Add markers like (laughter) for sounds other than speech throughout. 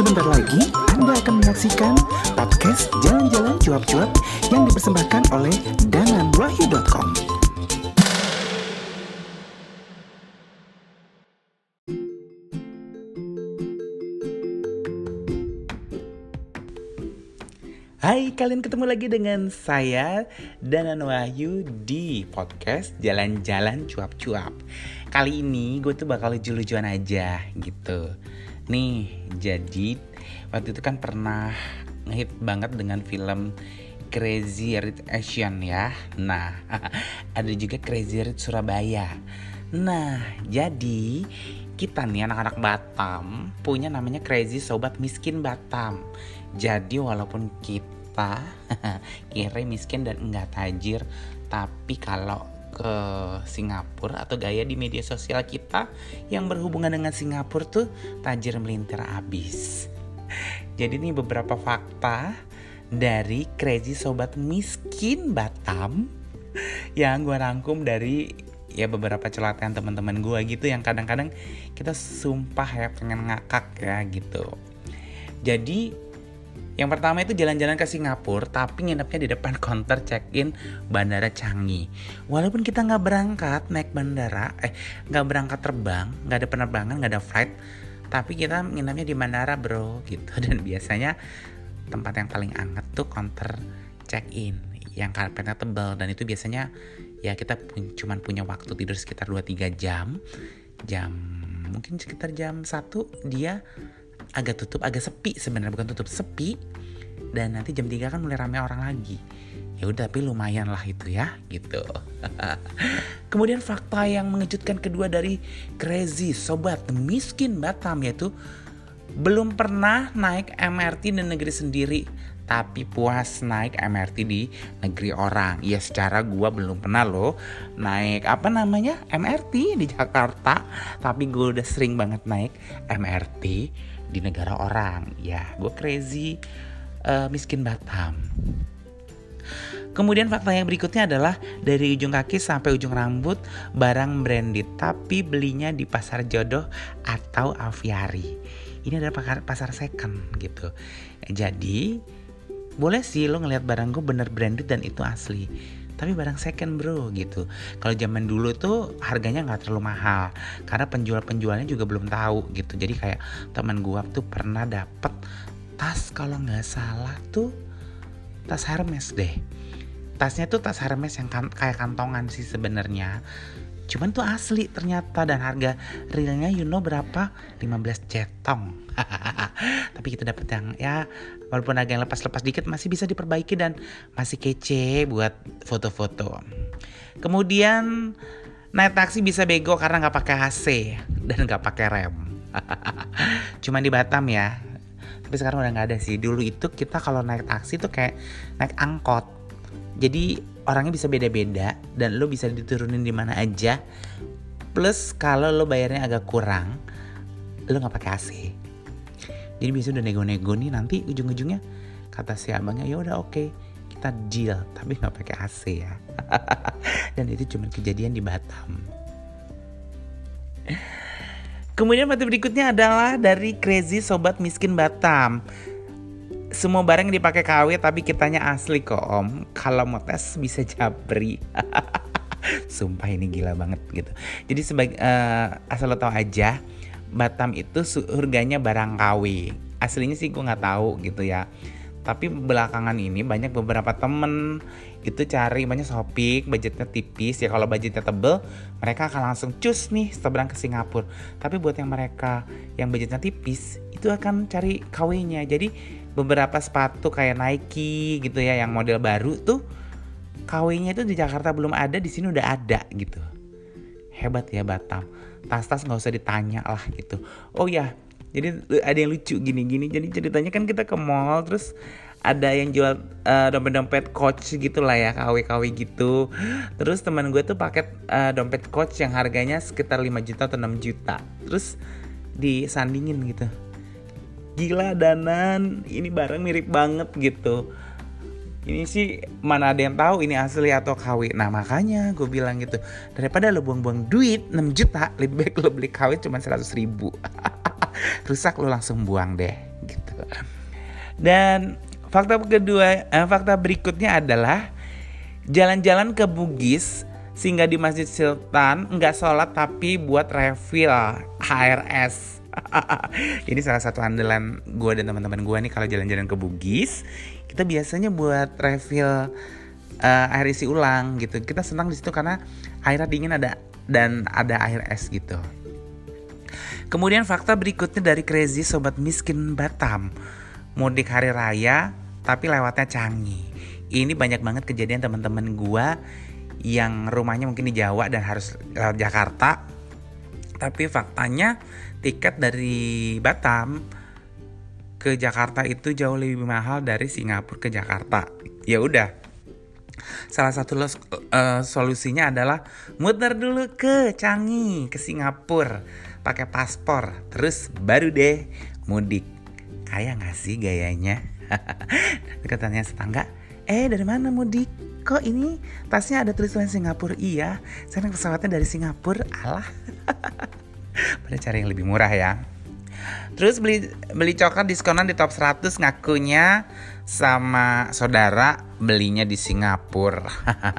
Sebentar lagi Anda akan menyaksikan podcast Jalan-Jalan Cuap-Cuap yang dipersembahkan oleh dananwahyu.com. Hai, kalian ketemu lagi dengan saya Danan Wahyu di podcast Jalan-Jalan Cuap-Cuap. Kali ini gue tuh bakal lucu-lucuan aja gitu. Nih, jadi waktu itu kan pernah ngehit banget dengan film Crazy Rich Asian ya. Nah, (laughs) ada juga Crazy Rich Surabaya. Nah, jadi kita nih anak-anak Batam punya namanya Crazy Sobat Miskin Batam. Jadi walaupun kita (laughs) kira miskin dan enggak tajir, tapi kalau ke Singapura atau gaya di media sosial kita yang berhubungan dengan Singapura tuh tajir melintir abis. (laughs) Jadi ini beberapa fakta dari Crazy Sobat Miskin Batam (laughs) yang gue rangkum dari ya beberapa celotehan teman-teman gue gitu yang kadang-kadang kita sumpah ya pengen ngakak ya gitu. Jadi yang pertama itu jalan-jalan ke Singapura tapi nginepnya di depan counter check-in Bandara Changi. Walaupun kita nggak berangkat naik bandara, eh nggak berangkat terbang, nggak ada penerbangan, nggak ada flight, tapi kita nginepnya di bandara bro gitu. (laughs) Dan biasanya tempat yang paling anget tuh counter check-in yang karpetnya tebal dan itu biasanya ya kita pun, cuman punya waktu tidur sekitar 2-3 jam jam mungkin sekitar jam 1 dia agak tutup agak sepi sebenarnya bukan tutup sepi. Dan nanti jam 3 kan mulai rame orang lagi. Ya udah tapi lumayan lah itu ya gitu. (laughs) Kemudian fakta yang mengejutkan kedua dari crazy sobat miskin Batam yaitu belum pernah naik MRT di negeri sendiri tapi puas naik MRT di negeri orang. Ya secara gua belum pernah loh naik apa namanya MRT di Jakarta, tapi gue udah sering banget naik MRT di negara orang. Ya, gue crazy uh, miskin Batam. Kemudian fakta yang berikutnya adalah dari ujung kaki sampai ujung rambut barang branded tapi belinya di pasar jodoh atau aviari. Ini adalah pasar second gitu. Jadi boleh sih lo ngelihat barang gue bener branded dan itu asli tapi barang second bro gitu. Kalau zaman dulu tuh harganya nggak terlalu mahal karena penjual penjualnya juga belum tahu gitu. Jadi kayak teman gua tuh pernah dapet tas kalau nggak salah tuh tas Hermes deh. Tasnya tuh tas Hermes yang kan, kayak kantongan sih sebenarnya. Cuman tuh asli ternyata dan harga realnya you know berapa? 15 cetong (laughs) tapi kita dapat yang ya walaupun agak yang lepas-lepas dikit masih bisa diperbaiki dan masih kece buat foto-foto. Kemudian naik taksi bisa bego karena nggak pakai AC dan nggak pakai rem. (laughs) Cuman di Batam ya. Tapi sekarang udah nggak ada sih. Dulu itu kita kalau naik taksi tuh kayak naik angkot. Jadi orangnya bisa beda-beda dan lo bisa diturunin di mana aja. Plus kalau lo bayarnya agak kurang, lo nggak pakai AC. Jadi biasanya udah nego-nego nih nanti ujung-ujungnya kata si abangnya ya udah oke okay, kita deal. Tapi nggak pakai AC ya. (laughs) dan itu cuma kejadian di Batam. Kemudian foto berikutnya adalah dari Crazy Sobat Miskin Batam. Semua barang yang dipakai KW tapi kitanya asli kok om. Kalau mau tes bisa jabri. (laughs) Sumpah ini gila banget gitu. Jadi sebagai uh, asal lo tau aja Batam itu surganya barang KW aslinya sih gue nggak tahu gitu ya. Tapi belakangan ini banyak beberapa temen itu cari banyak shopping budgetnya tipis. Ya kalau budgetnya tebel mereka akan langsung cus nih seberang ke Singapura. Tapi buat yang mereka yang budgetnya tipis itu akan cari KW-nya jadi beberapa sepatu kayak Nike gitu ya yang model baru tuh KW-nya itu di Jakarta belum ada di sini udah ada gitu. Hebat ya Batam tas-tas nggak usah ditanya lah gitu. Oh ya jadi ada yang lucu gini-gini. Jadi ceritanya kan kita ke mall terus ada yang jual uh, dompet-dompet coach gitu lah ya KW-KW gitu. Terus teman gue tuh paket uh, dompet coach yang harganya sekitar 5 juta atau 6 juta. Terus disandingin gitu. Gila danan ini barang mirip banget gitu ini sih mana ada yang tahu ini asli atau KW nah makanya gue bilang gitu daripada lo buang-buang duit 6 juta lebih baik lo beli KW cuma 100 ribu. (laughs) Rusak lo langsung buang deh gitu. Dan fakta kedua, eh, fakta berikutnya adalah jalan-jalan ke Bugis sehingga di Masjid Sultan nggak sholat tapi buat refill HRS. Ini salah satu andalan gue dan teman-teman gue nih kalau jalan-jalan ke Bugis kita biasanya buat refill uh, air isi ulang gitu. Kita senang di situ karena airnya dingin ada dan ada air es gitu. Kemudian fakta berikutnya dari Crazy Sobat Miskin Batam. Mudik hari raya tapi lewatnya canggih. Ini banyak banget kejadian teman-teman gua yang rumahnya mungkin di Jawa dan harus lewat Jakarta. Tapi faktanya tiket dari Batam ke Jakarta itu jauh lebih mahal dari Singapura ke Jakarta. Ya udah. Salah satu uh, solusinya adalah muter dulu ke Changi, ke Singapura, pakai paspor, terus baru deh mudik. Kayak gak sih gayanya? (laughs) Katanya tetangga, eh dari mana mudik? Kok ini tasnya ada tulisan Singapura? Iya, saya naik pesawatnya dari Singapura. Alah. (laughs) Pada cari yang lebih murah ya. Terus beli beli coklat diskonan di top 100 ngakunya sama saudara belinya di Singapura.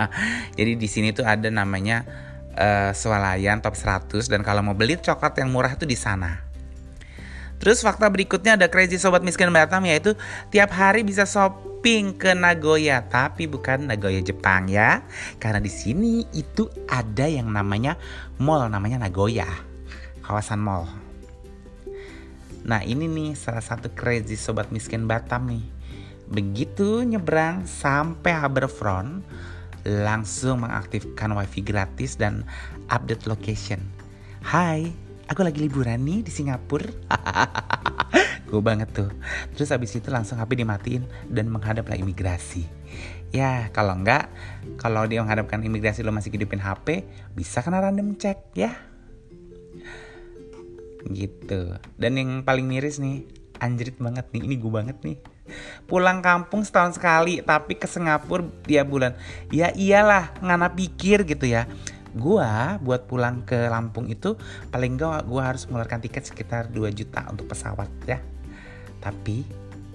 (laughs) Jadi di sini tuh ada namanya uh, swalayan top 100 dan kalau mau beli coklat yang murah itu di sana. Terus fakta berikutnya ada crazy sobat miskin Batam yaitu tiap hari bisa shopping ke Nagoya tapi bukan Nagoya Jepang ya. Karena di sini itu ada yang namanya mall namanya Nagoya. Kawasan mall. Nah, ini nih salah satu crazy sobat miskin Batam nih. Begitu nyebrang sampai Harbourfront langsung mengaktifkan wifi gratis dan update location. Hai, aku lagi liburan nih di Singapura. (laughs) Gue banget tuh. Terus habis itu langsung HP dimatiin dan menghadaplah imigrasi. Ya, kalau enggak, kalau dia menghadapkan imigrasi lo masih hidupin HP, bisa kena random check ya. Gitu. Dan yang paling miris nih, anjrit banget nih, ini gue banget nih. Pulang kampung setahun sekali, tapi ke Singapura tiap bulan. Ya iyalah, ngana pikir gitu ya gua buat pulang ke Lampung itu paling enggak gua harus mengeluarkan tiket sekitar 2 juta untuk pesawat ya. Tapi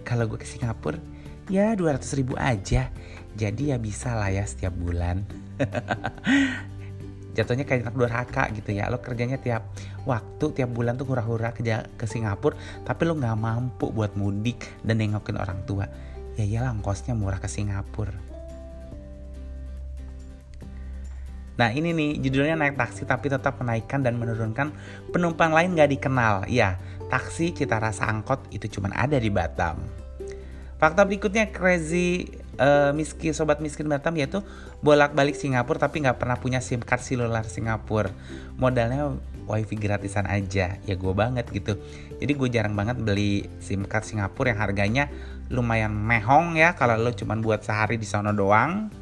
kalau gue ke Singapura ya 200 ribu aja. Jadi ya bisa lah ya setiap bulan. (laughs) Jatuhnya kayak anak durhaka gitu ya. Lo kerjanya tiap waktu, tiap bulan tuh hura-hura ke, ke Singapura. Tapi lo gak mampu buat mudik dan nengokin orang tua. Ya iyalah ongkosnya murah ke Singapura. Nah ini nih judulnya naik taksi tapi tetap menaikkan dan menurunkan penumpang lain gak dikenal. Ya, taksi cita rasa angkot itu cuma ada di Batam. Fakta berikutnya crazy uh, miskin sobat miskin Batam yaitu bolak-balik Singapura tapi nggak pernah punya SIM card seluler Singapura. Modalnya wifi gratisan aja. Ya gue banget gitu. Jadi gue jarang banget beli SIM card Singapura yang harganya lumayan mehong ya. Kalau lo cuma buat sehari di sana doang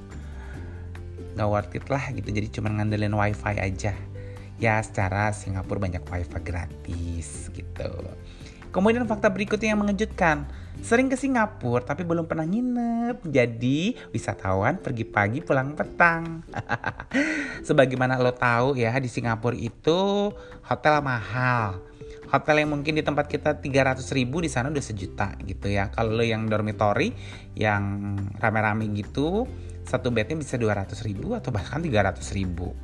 nggak worth it lah gitu. Jadi cuma ngandelin wifi aja ya secara Singapura banyak wifi gratis gitu. Kemudian fakta berikutnya yang mengejutkan. Sering ke Singapura tapi belum pernah nginep. Jadi wisatawan pergi pagi pulang petang. (laughs) Sebagaimana lo tahu ya di Singapura itu hotel mahal. Hotel yang mungkin di tempat kita 300 ribu di sana udah sejuta gitu ya. Kalau lo yang dormitory yang rame-rame gitu satu bednya bisa 200 ribu atau bahkan 300 ribu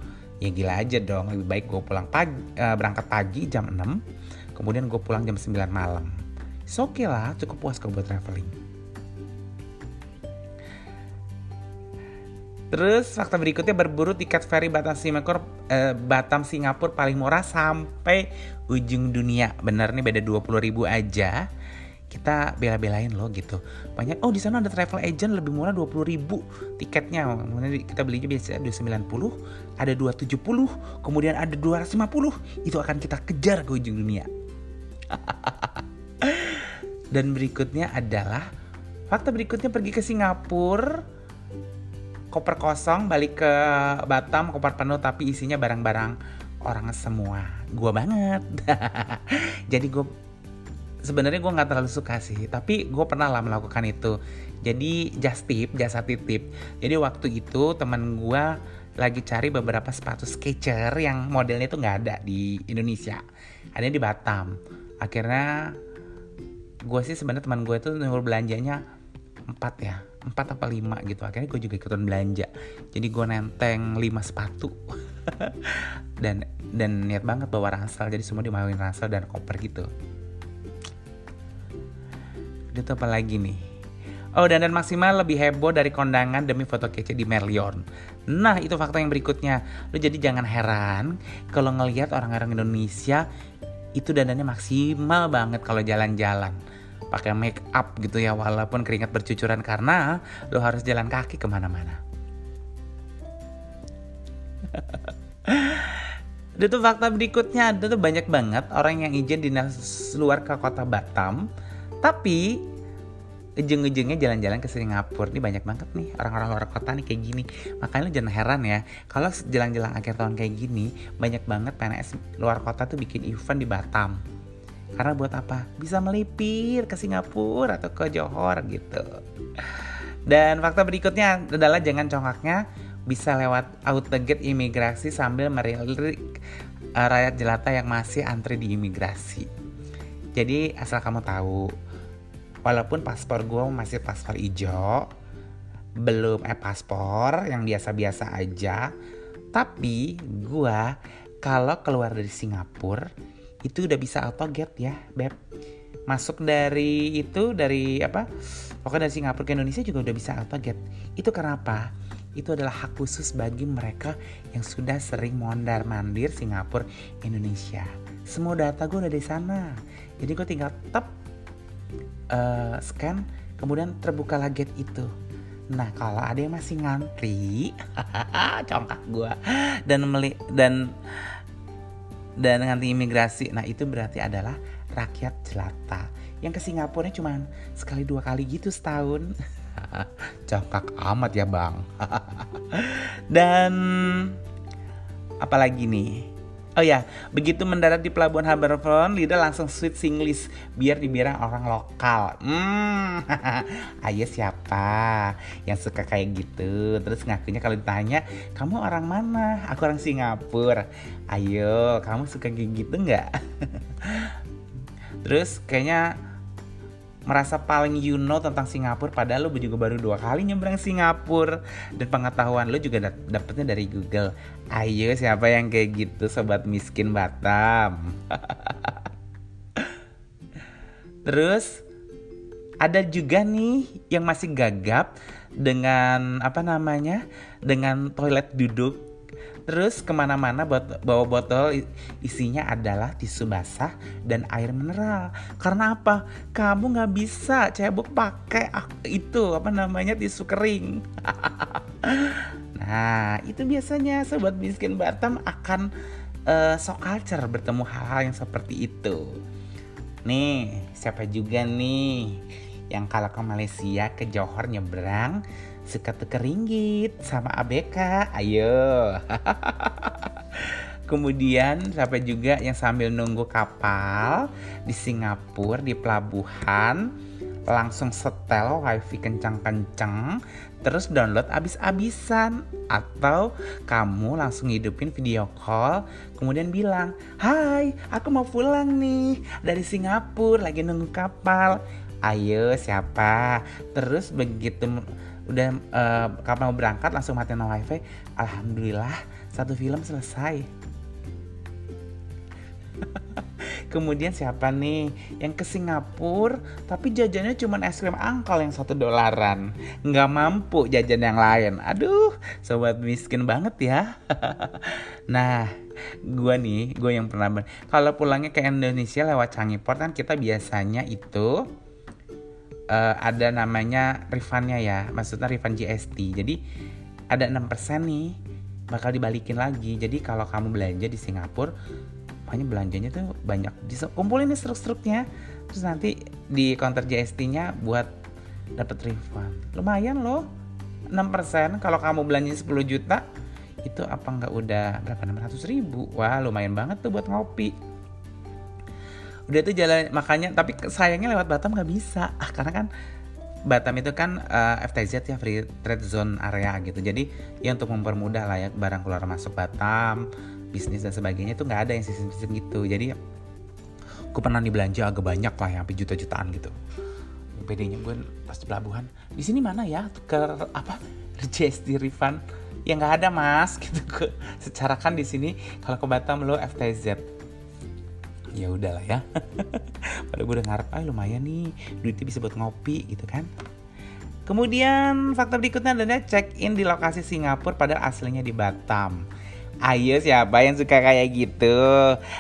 ya gila aja dong lebih baik gue pulang pagi uh, berangkat pagi jam 6 kemudian gue pulang jam 9 malam. Oke okay lah cukup puas kalau buat traveling. Terus fakta berikutnya berburu tiket ferry Batam Singapura eh, Batam Singapura paling murah sampai ujung dunia. Bener nih beda 20 ribu aja kita bela-belain loh gitu. Banyak oh di sana ada travel agent lebih murah 20 ribu tiketnya. Kita belinya biasanya 290 ada 270 kemudian ada 250 itu akan kita kejar ke ujung dunia. (laughs) Dan berikutnya adalah fakta berikutnya pergi ke Singapura. Koper kosong balik ke Batam koper penuh tapi isinya barang-barang orang semua. Gua banget. (laughs) Jadi gue sebenarnya gue nggak terlalu suka sih tapi gue pernah lah melakukan itu. Jadi just tip jasa titip. Jadi waktu itu teman gue lagi cari beberapa sepatu Skechers yang modelnya itu nggak ada di Indonesia. Ada di Batam. Akhirnya gue sih sebenarnya teman gue tuh nyuruh belanjanya empat ya empat apa lima gitu. Akhirnya gue juga ikutan belanja. Jadi gue nenteng lima sepatu. (laughs) Dan dan niat banget bawa ransel. Jadi semua dimauin ransel dan koper gitu itu apa lagi nih Oh dan dan maksimal lebih heboh dari kondangan demi foto kece di Merlion. Nah itu fakta yang berikutnya. Lo jadi jangan heran kalau ngelihat orang-orang Indonesia itu dandannya maksimal banget kalau jalan-jalan pakai make up gitu ya walaupun keringat bercucuran karena lo harus jalan kaki ke mana-mana. (laughs) itu fakta berikutnya ada tuh banyak banget orang yang izin dinas luar ke kota Batam tapi ujung-ujungnya jalan-jalan ke Singapura ini banyak banget nih orang-orang luar kota nih kayak gini. Makanya lu jangan heran ya kalau jalan-jalan akhir tahun kayak gini banyak banget PNS luar kota tuh bikin event di Batam. Karena buat apa? Bisa melipir ke Singapura atau ke Johor gitu. Dan fakta berikutnya adalah jangan congkaknya bisa lewat auto gate imigrasi sambil merilik uh, rakyat jelata yang masih antri di imigrasi. Jadi asal kamu tahu walaupun paspor gue masih paspor hijau belum eh paspor yang biasa-biasa aja. Tapi gue kalau keluar dari Singapura itu udah bisa auto get ya beb. Masuk dari itu dari apa pokoknya dari Singapura ke Indonesia juga udah bisa auto get itu karena apa? Itu adalah hak khusus bagi mereka yang sudah sering mondar mandir Singapura Indonesia. Semua data gue udah di sana. Jadi gue tinggal tap uh, scan kemudian terbuka gate itu Nah kalau ada yang masih ngantri, (laughs) congkak gue dan meli dan dan ngantri imigrasi, nah itu berarti adalah rakyat jelata yang ke Singapura cuma sekali dua kali gitu setahun. (laughs) congkak amat ya bang. (laughs) dan apalagi nih? Oh ya, begitu mendarat di pelabuhan Harbourfront, Lida langsung switch Singlish biar dibilang orang lokal. Hmm, (laughs) ayo siapa yang suka kayak gitu? Terus ngakunya kalau ditanya, kamu orang mana? Aku orang Singapura. Ayo, kamu suka kayak gitu nggak? (laughs) Terus kayaknya merasa paling you know tentang Singapura padahal lo juga baru dua kali nyebrang Singapura. Dan pengetahuan lo juga dapetnya dari Google. Ayo siapa yang kayak gitu sobat miskin Batam? (laughs) Terus ada juga nih yang masih gagap dengan apa namanya dengan toilet duduk Terus ke mana-mana bawa botol isinya adalah tisu basah dan air mineral. Karena apa? Kamu nggak bisa cebok pakai itu apa namanya tisu kering. (laughs) nah itu biasanya sobat miskin Batam akan uh, sok culture bertemu hal-hal yang seperti itu. Nih siapa juga nih yang kalau ke Malaysia ke Johor nyebrang suka tuker ringgit sama ABK ayo. (laughs) Kemudian sampai juga yang sambil nunggu kapal di Singapura di pelabuhan langsung setel wifi kencang-kencang terus download abis-abisan. Atau kamu langsung hidupin video call kemudian bilang hai aku mau pulang nih dari Singapura lagi nunggu kapal. Ayo siapa? Terus begitu udah uh, kapan mau berangkat langsung matiin wifi. Alhamdulillah satu film selesai. (laughs) Kemudian siapa nih? Yang ke Singapura tapi jajannya cuma es krim angkal yang satu dolaran. Nggak mampu jajan yang lain. Aduh sobat miskin banget ya. (laughs) Nah gue nih gue yang pernah Kalau pulangnya ke Indonesia lewat Changi Port kan kita biasanya itu uh, ada namanya refundnya ya. Maksudnya refund GST jadi ada 6% nih bakal dibalikin lagi. Jadi kalau kamu belanja di Singapura pokoknya belanjanya tuh banyak. Kumpulin nih struk-struknya. Terus nanti di counter GST-nya buat dapat refund. Lumayan loh. 6% kalau kamu belanja 10 juta itu apa nggak udah berapa? 600 ribu. Wah lumayan banget tuh buat ngopi udah itu jalan makanya tapi sayangnya lewat Batam nggak bisa. Ah, karena kan Batam itu kan uh, eh, FTZ ya free trade zone area gitu. Jadi ya untuk mempermudah lah ya barang keluar masuk Batam bisnis dan sebagainya itu nggak ada yang sistem-sistem gitu. Jadi gue pernah nih belanja agak banyak lah ya juta-jutaan gitu. PD-nya gue pas di pelabuhan di sini mana ya? Ke apa? GST refund ya nggak ada mas (laughs) gitu gue secara kan di sini kalau ke Batam lo FTZ ya udahlah ya. (laughs) Pada gue udah ngarep ah lumayan nih duitnya bisa buat ngopi gitu kan. Kemudian faktor berikutnya adalah check in di lokasi Singapura pada aslinya di Batam. Ayo siapa yang suka kayak gitu?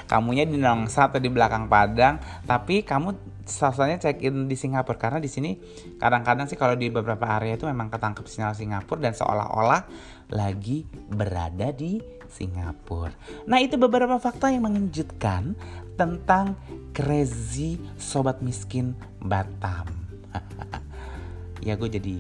Kamunya di Nongsa atau di belakang Padang Tapi kamu salahnya check in di Singapura Karena di sini kadang-kadang sih kalau di beberapa area itu memang ketangkep sinyal Singapura Dan seolah-olah lagi berada di Singapura. Nah itu beberapa fakta yang mengejutkan Tentang crazy sobat miskin Batam. (laughs) Ya gue jadi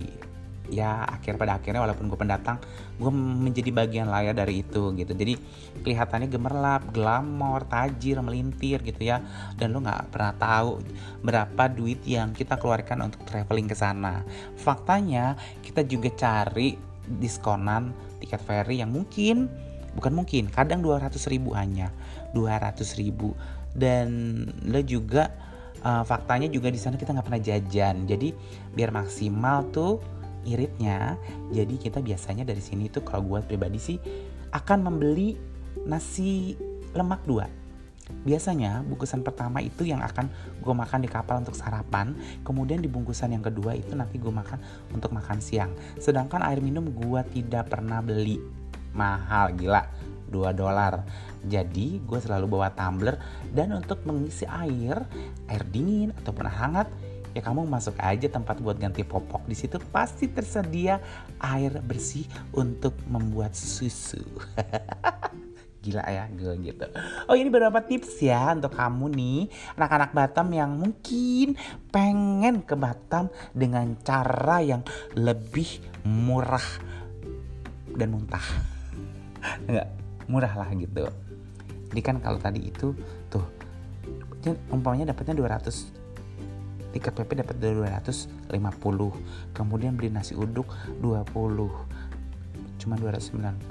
ya akhir pada akhirnya walaupun gue pendatang gue menjadi bagian layar dari itu gitu. Jadi kelihatannya gemerlap glamor tajir melintir gitu ya. Dan lo nggak pernah tahu berapa duit yang kita keluarkan untuk traveling ke sana. Faktanya kita juga cari diskonan tiket ferry yang mungkin bukan mungkin kadang 200 ribu hanya. 200 ribu dan lo juga uh, faktanya juga di sana kita nggak pernah jajan. Jadi biar maksimal tuh iritnya jadi kita biasanya dari sini tuh kalau gue pribadi sih akan membeli nasi lemak dua. Biasanya bungkusan pertama itu yang akan gue makan di kapal untuk sarapan Kemudian di bungkusan yang kedua itu nanti gue makan untuk makan siang. Sedangkan air minum gue tidak pernah beli. Mahal gila 2 dolar. Jadi gue selalu bawa tumbler Dan untuk mengisi air Air dingin ataupun hangat ya kamu masuk aja tempat buat ganti popok. Di situ pasti tersedia air bersih untuk membuat susu. (laughs) Gila ya gue gitu. Oh ini beberapa tips ya untuk kamu nih anak-anak Batam yang mungkin pengen ke Batam dengan cara yang lebih murah dan muntah. (laughs) Enggak murah lah gitu. Jadi kan kalau tadi itu tuh umpamanya dapatnya 200 tiket PP dapat 250 kemudian beli nasi uduk 20 cuma 290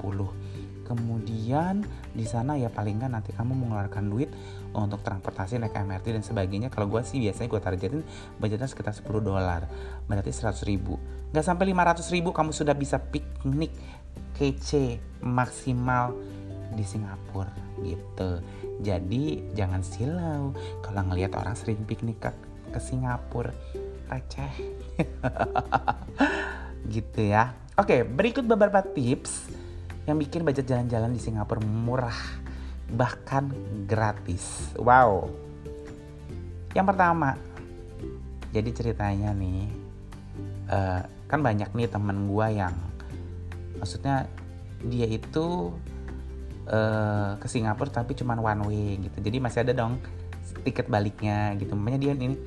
kemudian di sana ya paling nggak nanti kamu mengeluarkan duit untuk transportasi naik MRT dan sebagainya. Kalau gue sih biasanya gue targetin budgetnya sekitar 10 dolar berarti 100 ribu. Nggak sampai 500 ribu kamu sudah bisa piknik kece maksimal di Singapura gitu. Jadi jangan silau kalau ngelihat orang sering piknik ke Singapura. Receh. (laughs) Gitu ya. Oke berikut beberapa tips yang bikin budget jalan-jalan di Singapura murah bahkan gratis. Wow. Yang pertama jadi ceritanya nih uh, kan banyak nih temen gue yang maksudnya dia itu uh, ke Singapura tapi cuma one way gitu. Jadi masih ada dong tiket baliknya gitu. Makanya dia ini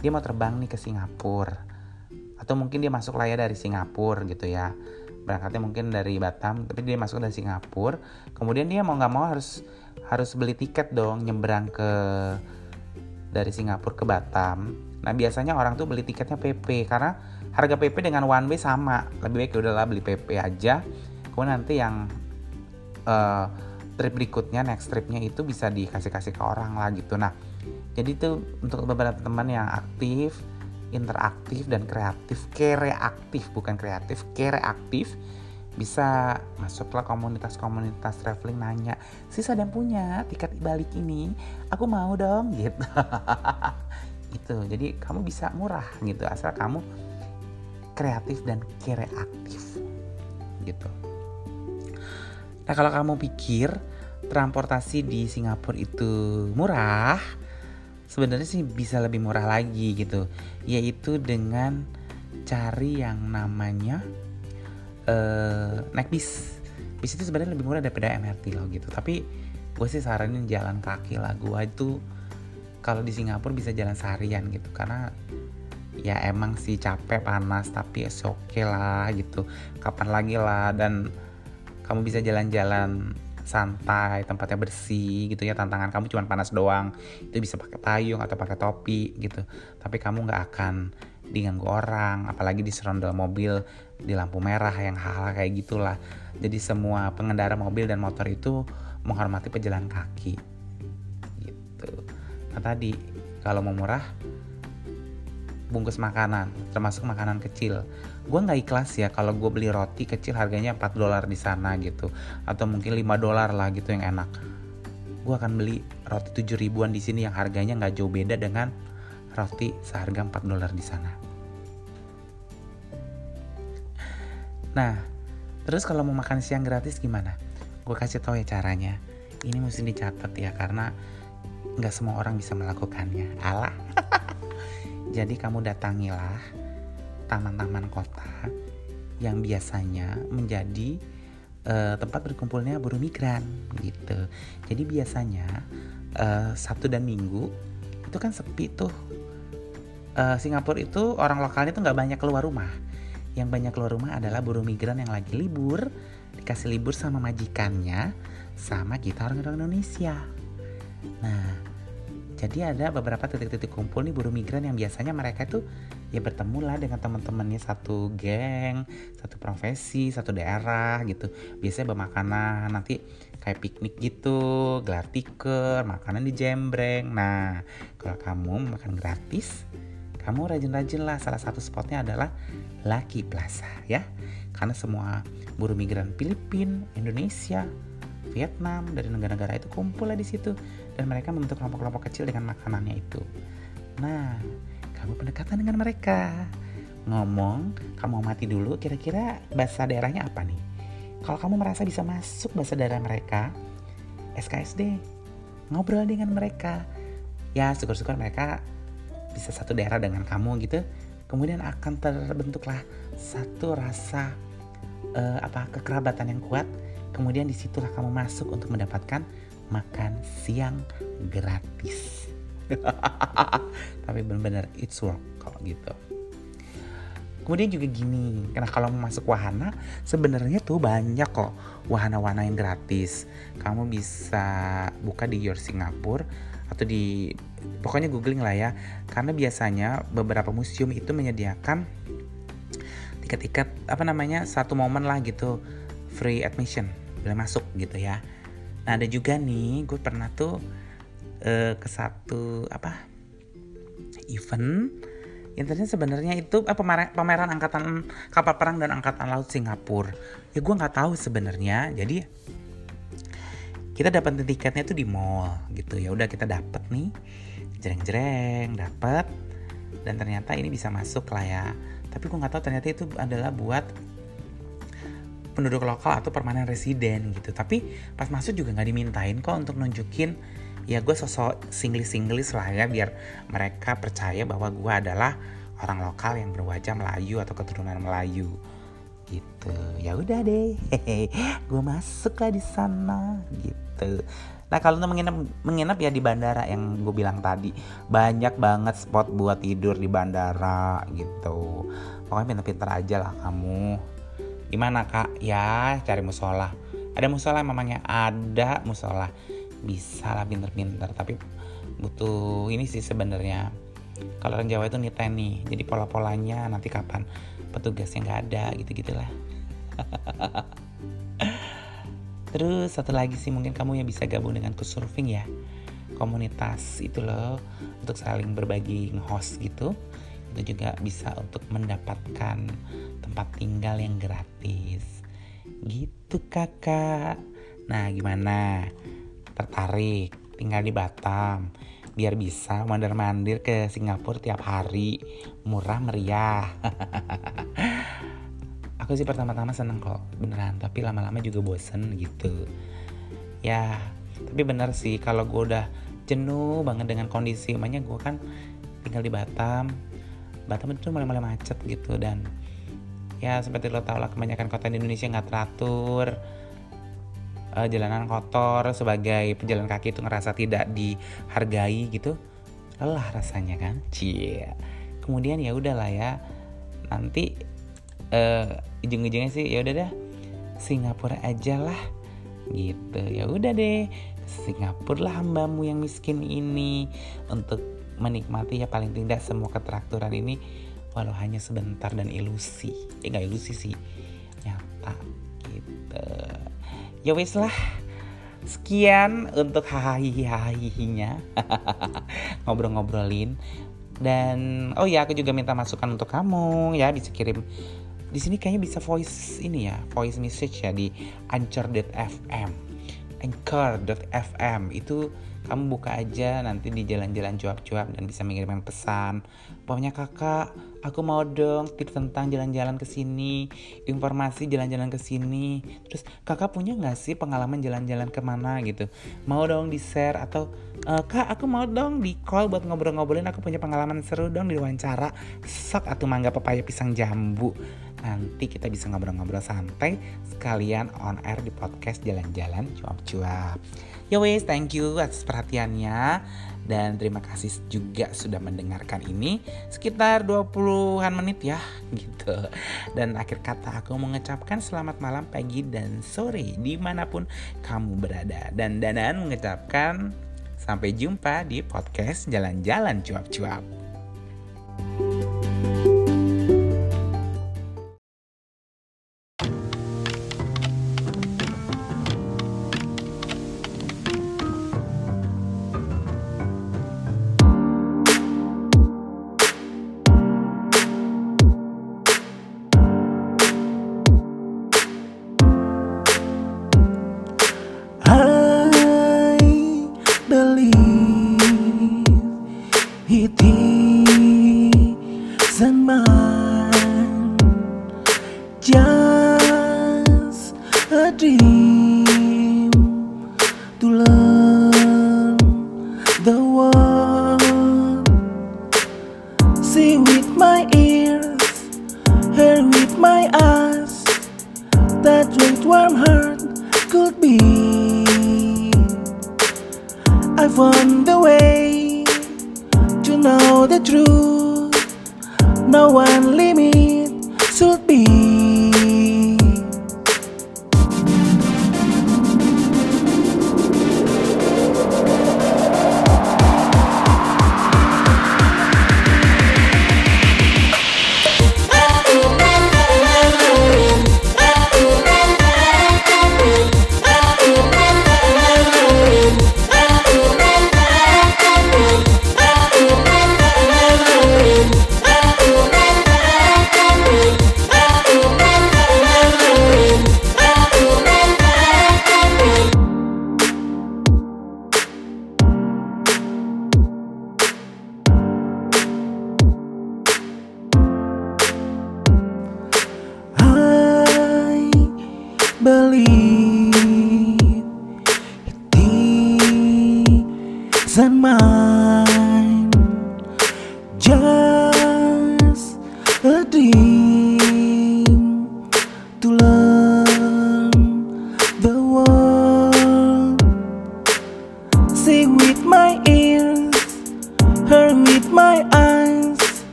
dia mau terbang nih ke Singapura. Atau mungkin dia masuk layar dari Singapura gitu ya. Berangkatnya mungkin dari Batam tapi dia masuk dari Singapura. Kemudian dia mau nggak mau harus harus beli tiket dong nyebrang ke dari Singapura ke Batam. Nah biasanya orang tuh beli tiketnya PP karena harga PP dengan one way sama. Lebih baik ya udahlah beli PP aja. Kemudian nanti yang uh, trip berikutnya next tripnya itu bisa dikasih kasih ke orang lah gitu. Nah jadi itu untuk beberapa teman yang aktif interaktif dan kreatif kereaktif bukan kreatif kereaktif bisa masuklah komunitas-komunitas traveling nanya sis ada yang punya tiket balik ini? Aku mau dong (laughs) gitu. Itu jadi kamu bisa murah gitu asal kamu kreatif dan kreatif gitu nah kalau kamu pikir transportasi di Singapura itu murah sebenarnya sih bisa lebih murah lagi gitu. Yaitu dengan cari yang namanya uh, naik bis. Bis itu sebenarnya lebih murah daripada MRT loh gitu. Tapi gue sih saranin jalan kaki lah. Gue itu kalau di Singapura bisa jalan seharian gitu. Karena ya emang sih capek panas tapi oke okay lah gitu. Kapan lagi lah dan kamu bisa jalan-jalan santai, tempatnya bersih gitu ya. Tantangan kamu cuma panas doang. Itu bisa pakai payung atau pakai topi gitu. Tapi kamu nggak akan diganggu orang, apalagi di serondol mobil di lampu merah yang hal-hal kayak gitulah. Jadi semua pengendara mobil dan motor itu menghormati pejalan kaki. Gitu. nah tadi kalau mau murah bungkus makanan termasuk makanan kecil gue nggak ikhlas ya kalau gue beli roti kecil harganya 4 dolar di sana gitu. Atau mungkin 5 dolar lah gitu yang enak. Gue akan beli roti 7 ribuan di sini yang harganya nggak jauh beda dengan roti seharga 4 dolar di sana. Nah terus kalau mau makan siang gratis gimana? Gue kasih tau ya caranya. Ini mesti dicatat ya karena nggak semua orang bisa melakukannya. Alah. (laughs) Jadi kamu datangilah taman-taman kota yang biasanya menjadi uh, tempat berkumpulnya buruh migran gitu. Jadi biasanya uh, Sabtu dan Minggu itu kan sepi tuh. Uh, Singapura itu orang lokalnya tuh nggak banyak keluar rumah. Yang banyak keluar rumah adalah buruh migran yang lagi libur, dikasih libur sama majikannya, sama kita orang-orang Indonesia. Nah, jadi ada beberapa titik-titik kumpul nih buruh migran yang biasanya mereka itu ya bertemu lah dengan teman-temannya satu geng, satu profesi, satu daerah gitu. Biasanya bermakanan nanti kayak piknik gitu, gelar tiker, makanan di jembreng. Nah, kalau kamu makan gratis, kamu rajin-rajin lah. Salah satu spotnya adalah Lucky Plaza ya. Karena semua buruh migran Filipina, Indonesia, Vietnam dari negara-negara itu kumpul lah di situ dan mereka membentuk kelompok-kelompok kecil dengan makanannya itu. Nah, kamu pendekatan dengan mereka. Ngomong, kamu mati dulu, kira-kira bahasa daerahnya apa nih? Kalau kamu merasa bisa masuk bahasa daerah mereka, SKSD, ngobrol dengan mereka. Ya, syukur-syukur mereka bisa satu daerah dengan kamu gitu. Kemudian akan terbentuklah satu rasa uh, apa kekerabatan yang kuat. Kemudian di situlah kamu masuk untuk mendapatkan makan siang gratis. (laughs) Tapi benar-benar it's work kalau gitu. Kemudian juga gini, karena kalau mau masuk wahana sebenarnya tuh banyak kok wahana-wahana yang gratis. Kamu bisa buka di Your Singapore atau di pokoknya googling lah ya. Karena biasanya beberapa museum itu menyediakan tiket-tiket apa namanya satu momen lah gitu free admission boleh masuk gitu ya Nah ada juga nih gue pernah tuh uh, ke satu apa event ternyata sebenarnya itu eh, pameran, pameran angkatan kapal perang dan angkatan laut Singapura. Ya gue nggak tahu sebenarnya. Jadi kita dapat tiketnya tuh di mall gitu ya. Udah kita dapat nih jereng-jereng dapat dan ternyata ini bisa masuk lah ya. Tapi gue nggak tahu ternyata itu adalah buat penduduk lokal atau permanen residen gitu. Tapi pas masuk juga nggak dimintain kok untuk nunjukin ya gue sosok singlis-singlis lah ya biar mereka percaya bahwa gue adalah orang lokal yang berwajah Melayu atau keturunan Melayu. Gitu. Ya udah deh. (laughs) Gue masuk lah di sana gitu. Nah kalau menginap menginap ya di bandara yang gue bilang tadi banyak banget spot buat tidur di bandara gitu. Pokoknya pinter-pinter aja lah kamu Gimana kak? Ya cari musola. Ada musola mamanya ada musola. Bisa lah pinter-pinter tapi butuh ini sih sebenarnya. Kalau orang Jawa itu niten nih, jadi pola-polanya nanti kapan petugasnya nggak ada gitu-gitulah. (laughs) Terus satu lagi sih mungkin kamu yang bisa gabung dengan surfing ya komunitas itu loh untuk saling berbagi host gitu itu juga bisa untuk mendapatkan tempat tinggal yang gratis. Gitu kakak. Nah gimana? Tertarik? Tinggal di Batam? Biar bisa mandir-mandir ke Singapura tiap hari. Murah meriah. (laughs) Aku sih pertama-tama seneng kok beneran. Tapi lama-lama juga bosen gitu. Ya tapi bener sih kalau gue udah jenuh banget dengan kondisi makanya gue kan tinggal di Batam Batam itu mulai-mulai macet gitu dan ya seperti lo tau lah kebanyakan kota di Indonesia nggak teratur uh, jalanan kotor sebagai pejalan kaki itu ngerasa tidak dihargai gitu lelah rasanya kan? Cie. Kemudian ya udahlah ya nanti uh, ujung-ujungnya sih ya udah dah Singapura aja lah gitu. Ya udah deh Singapura lah hambamu yang miskin ini untuk menikmati ya paling tidak semua ketrakturan ini walau hanya sebentar dan ilusi. Ya nggak ilusi sih nyata gitu. Ya wes lah sekian untuk hahaha (laughs) ngobrol-ngobrolin. Dan oh ya aku juga minta masukan untuk kamu ya bisa kirim di sini kayaknya bisa voice ini ya voice message ya di anchor.fm anchor.fm itu kamu buka aja nanti di jalan-jalan cuap-cuap dan bisa mengirimkan pesan. Pokoknya kakak aku mau dong tips tentang jalan-jalan ke sini informasi jalan-jalan ke sini. Terus kakak punya nggak sih pengalaman jalan-jalan ke mana gitu? Mau dong di share atau e, kak aku mau dong di call buat ngobrol-ngobrolin. Aku punya pengalaman seru dong di wawancara. Sok atau mangga pepaya pisang jambu. Nanti kita bisa ngobrol-ngobrol santai sekalian on air di podcast jalan-jalan cuap-cuap Ya wes, thank you atas perhatiannya dan terima kasih juga sudah mendengarkan ini sekitar 20-an menit ya (laughs) gitu. Dan akhir kata aku mengucapkan selamat malam, pagi dan sore di mana pun kamu berada. Dan Danan mengucapkan sampai jumpa di podcast Jalan-Jalan Cuap-Cuap. warm heart could be. I found the way to know the truth. No one leave me heart.